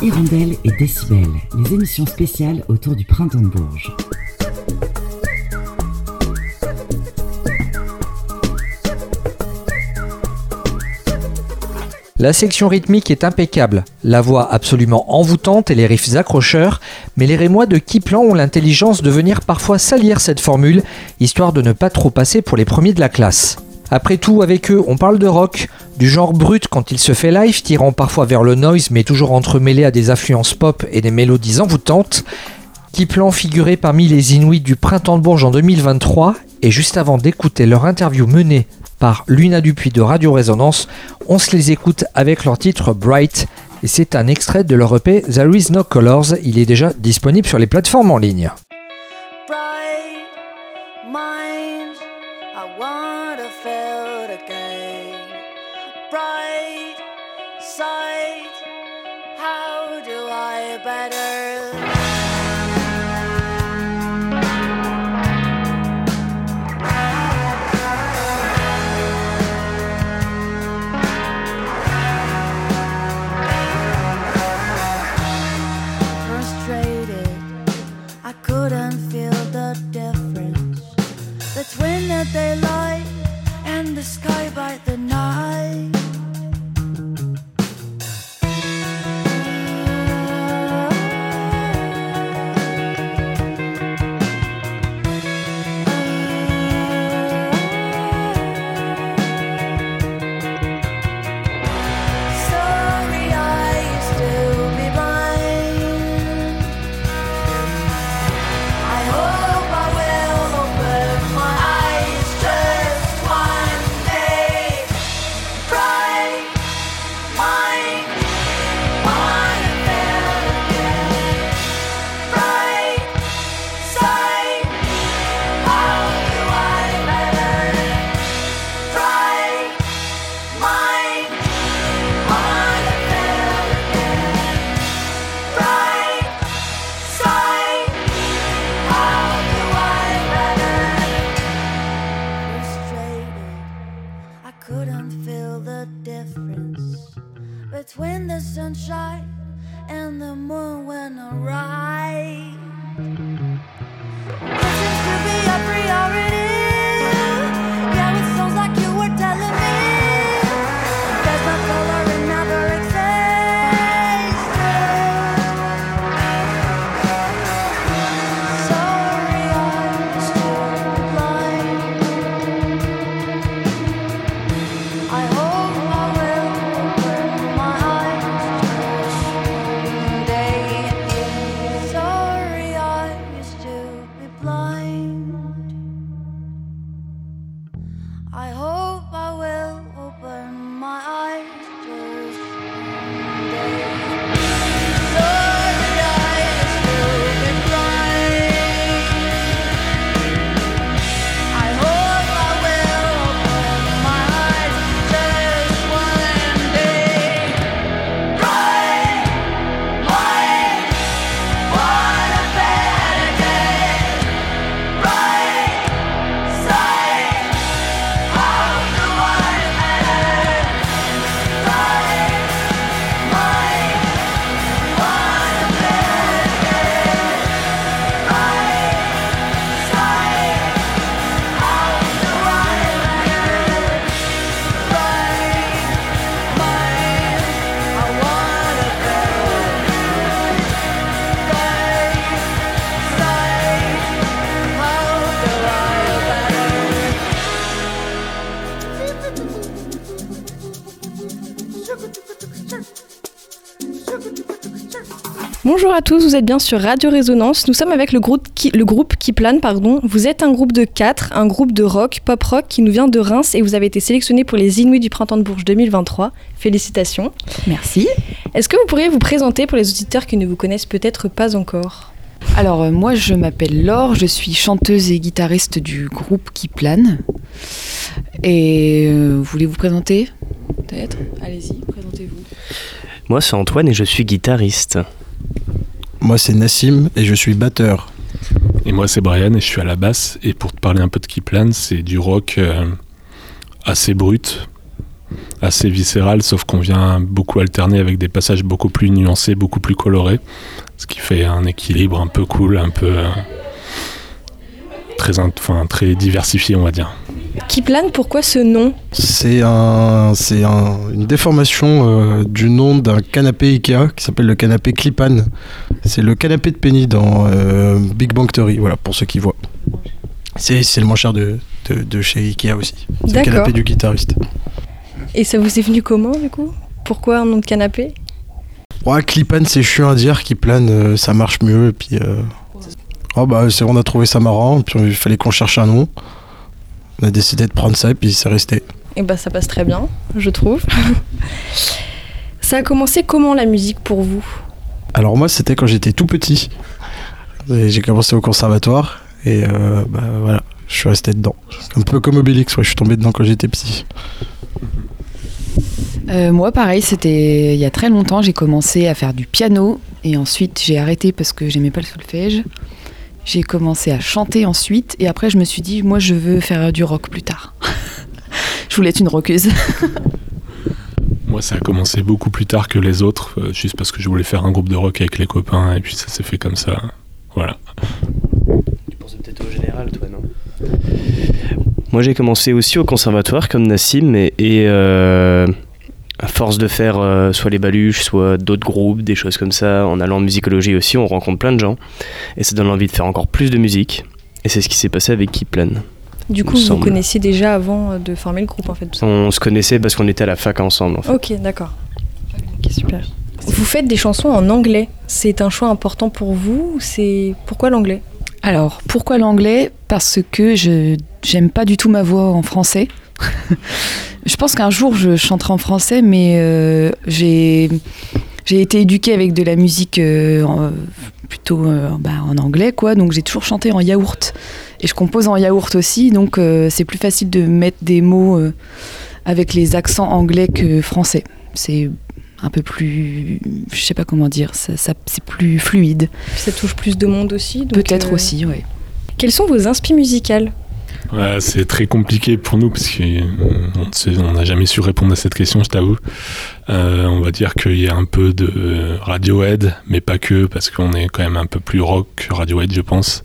Hirondelle et Décibel, les émissions spéciales autour du printemps de Bourges. La section rythmique est impeccable, la voix absolument envoûtante et les riffs accrocheurs, mais les Rémois de Kiplan ont l'intelligence de venir parfois salir cette formule, histoire de ne pas trop passer pour les premiers de la classe. Après tout, avec eux, on parle de rock, du genre brut quand il se fait live, tirant parfois vers le noise mais toujours entremêlé à des influences pop et des mélodies envoûtantes. Kiplan figurait parmi les Inuits du Printemps de Bourges en 2023, et juste avant d'écouter leur interview menée par Luna Dupuis de Radio Résonance. On se les écoute avec leur titre Bright et c'est un extrait de leur EP There Is No Colors. Il est déjà disponible sur les plateformes en ligne. bright side. How do I better? between the daylight and the sky by the night. Bonjour à tous, vous êtes bien sur Radio Résonance. Nous sommes avec le groupe qui, le groupe qui plane. Pardon. Vous êtes un groupe de quatre, un groupe de rock, pop rock qui nous vient de Reims et vous avez été sélectionné pour les Inuits du Printemps de Bourges 2023. Félicitations. Merci. Est-ce que vous pourriez vous présenter pour les auditeurs qui ne vous connaissent peut-être pas encore? Alors, euh, moi, je m'appelle Laure, je suis chanteuse et guitariste du groupe qui plane. Et euh, voulez vous présenter? Peut-être? Allez-y, présentez-vous. Moi, c'est Antoine et je suis guitariste. Moi, c'est Nassim et je suis batteur. Et moi, c'est Brian et je suis à la basse. Et pour te parler un peu de Kiplan, c'est du rock euh, assez brut, assez viscéral, sauf qu'on vient beaucoup alterner avec des passages beaucoup plus nuancés, beaucoup plus colorés, ce qui fait un équilibre un peu cool, un peu euh, très, enfin, très diversifié, on va dire. Qui plane, pourquoi ce nom C'est un, c'est un- une déformation euh, du nom d'un canapé Ikea qui s'appelle le canapé Clipan. C'est le canapé de Penny dans euh, Big Bang Theory, voilà, pour ceux qui voient. C'est, c'est le moins cher de, de, de chez Ikea aussi. C'est le D'accord. canapé du guitariste. Et ça vous est venu comment du coup? Pourquoi un nom de canapé? Ouais, Clipan, c'est chiant à dire, qui plane, euh, ça marche mieux. Et puis, oh, bah, c'est, on a trouvé ça marrant, puis il fallait qu'on cherche un nom. On a décidé de prendre ça, et puis c'est resté. Et bah ça passe très bien, je trouve. ça a commencé comment la musique pour vous? Alors moi, c'était quand j'étais tout petit. Et J'ai commencé au conservatoire et euh, bah, voilà, je suis resté dedans. Un peu comme Obélix, ouais, je suis tombé dedans quand j'étais petit. Euh, moi, pareil, c'était il y a très longtemps. J'ai commencé à faire du piano et ensuite j'ai arrêté parce que j'aimais pas le solfège. J'ai commencé à chanter ensuite et après je me suis dit, moi, je veux faire du rock plus tard. je voulais être une rockeuse. Moi, ça a commencé beaucoup plus tard que les autres, euh, juste parce que je voulais faire un groupe de rock avec les copains, et puis ça s'est fait comme ça. Voilà. Tu penses peut-être au général, toi, non? Moi, j'ai commencé aussi au conservatoire, comme Nassim, et, et, euh, à force de faire euh, soit les baluches, soit d'autres groupes, des choses comme ça, en allant en musicologie aussi, on rencontre plein de gens, et ça donne envie de faire encore plus de musique. Et c'est ce qui s'est passé avec Kiplan. Du coup, vous connaissiez déjà avant euh, de former le groupe en fait. On se connaissait parce qu'on était à la fac ensemble, en fait. Ok, d'accord. Ok, super. Vous faites des chansons en anglais. C'est un choix important pour vous ou C'est pourquoi l'anglais? Alors, pourquoi l'anglais? Parce que je j'aime pas du tout ma voix en français. je pense qu'un jour je chanterai en français, mais euh, j'ai j'ai été éduquée avec de la musique euh, en- plutôt euh, bah, en anglais, quoi. Donc j'ai toujours chanté en yaourt. Et je compose en yaourt aussi, donc euh, c'est plus facile de mettre des mots avec les accents anglais que français. C'est un peu plus, je sais pas comment dire, ça, ça- c'est plus fluide. Ça touche plus de monde aussi. Peut-être aussi, ouais. Quelles sont vos inspi musicales Ouais, c'est très compliqué pour nous parce qu'on n'a jamais su répondre à cette question, je t'avoue. Euh, on va dire qu'il y a un peu de euh, Radiohead, mais pas que, parce qu'on est quand même un peu plus rock que Radiohead, je pense.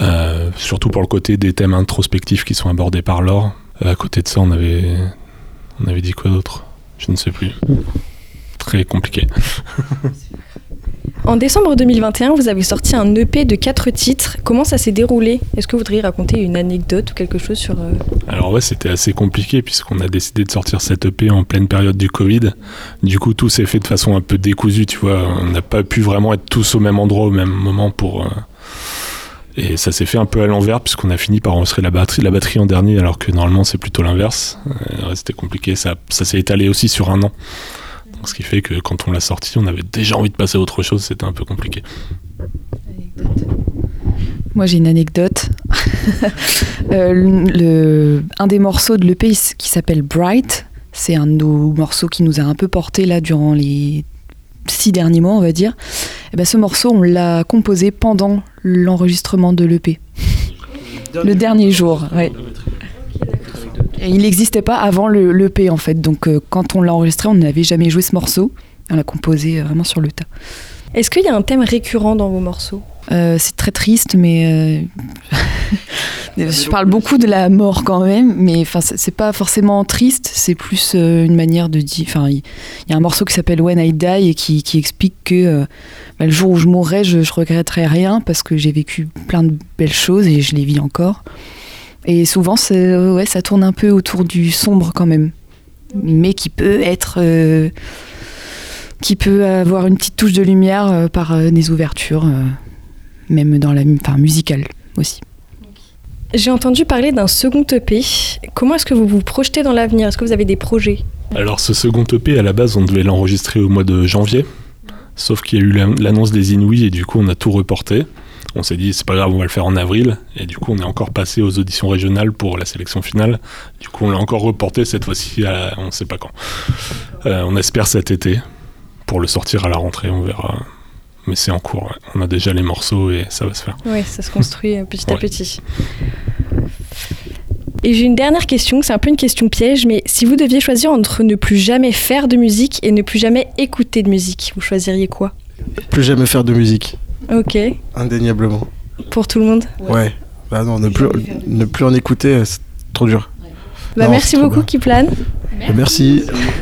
Euh, surtout pour le côté des thèmes introspectifs qui sont abordés par Laure. Euh, à côté de ça, on avait, on avait dit quoi d'autre? Je ne sais plus. Très compliqué. En décembre 2021, vous avez sorti un EP de 4 titres. Comment ça s'est déroulé? Est-ce que vous voudriez raconter une anecdote ou quelque chose sur... euh, Alors ouais, c'était assez compliqué puisqu'on a décidé de sortir cette EP en pleine période du Covid. Du coup, tout s'est fait de façon un peu décousue, tu vois. On n'a pas pu vraiment être tous au même endroit au même moment pour... euh, Et ça s'est fait un peu à l'envers puisqu'on a fini par enregistrer la batterie, la batterie en dernier alors que normalement c'est plutôt l'inverse. Euh, c'était compliqué, ça, ça s'est étalé aussi sur un an. Ce qui fait que quand on l'a sorti, on avait déjà envie de passer à autre chose, c'était un peu compliqué. Moi, j'ai une anecdote. Euh, le, un des morceaux de l'EP qui s'appelle Bright, c'est un de nos morceaux qui nous a un peu porté là durant les six derniers mois, on va dire. Et ben, ce morceau, on l'a composé pendant l'enregistrement de l'EP. Le dernier jour, ouais. Et il n'existait pas avant le l'EP en fait. Donc euh, quand on l'a enregistré, on n'avait jamais joué ce morceau. On l'a composé euh, vraiment sur le tas. Est-ce qu'il y a un thème récurrent dans vos morceaux? Euh, c'est très triste, mais euh, je parle beaucoup de la mort quand même. Mais enfin, c'est pas forcément triste. C'est plus euh, une manière de dire. Enfin, il y a un morceau qui s'appelle When I Die et qui, qui explique que euh, bah, le jour où je mourrai, je, je regretterai rien parce que j'ai vécu plein de belles choses et je les vis encore. Et souvent, euh, ouais, ça tourne un peu autour du sombre quand même, mais qui peut être euh, qui peut avoir une petite touche de lumière euh, par euh, des ouvertures, euh, même dans la enfin, musicale aussi. J'ai entendu parler d'un second EP. Comment est-ce que vous vous projetez dans l'avenir? Est-ce que vous avez des projets? Alors ce second EP, à la base, on devait l'enregistrer au mois de janvier. Sauf qu'il y a eu l'an- l'annonce des Inouïs et du coup on a tout reporté on s'est dit c'est pas grave, on va le faire en avril. Et du coup, on est encore passé aux auditions régionales pour la sélection finale. Du coup, on l'a encore reporté cette fois-ci, à, on ne sait pas quand. Euh, on espère cet été pour le sortir à la rentrée, on verra. Mais c'est en cours, on a déjà les morceaux et ça va se faire. Oui, ça se construit euh, petit à petit. Et j'ai une dernière question, c'est un peu une question piège, mais si vous deviez choisir entre ne plus jamais faire de musique et ne plus jamais écouter de musique, vous choisiriez quoi? Plus jamais faire de musique. Ok. Indéniablement. Pour tout le monde Ouais. Bah non, ne plus, ne plus en écouter, euh, c'est trop dur. Bah merci beaucoup, Kiplan. Bah, merci. merci.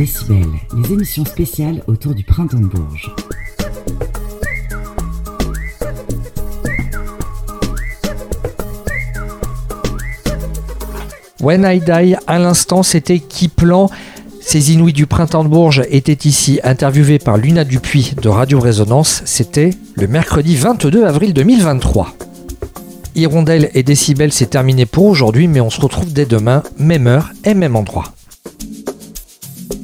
Décibel, les émissions spéciales autour du printemps de Bourges. When I Die, à l'instant, c'était qui plan, Ces Inouïs du printemps de Bourges étaient ici interviewés par Luna Dupuis de Radio Résonance. C'était le mercredi 22 avril 2023. Hirondelle et Décibel, c'est terminé pour aujourd'hui, mais on se retrouve dès demain, même heure et même endroit.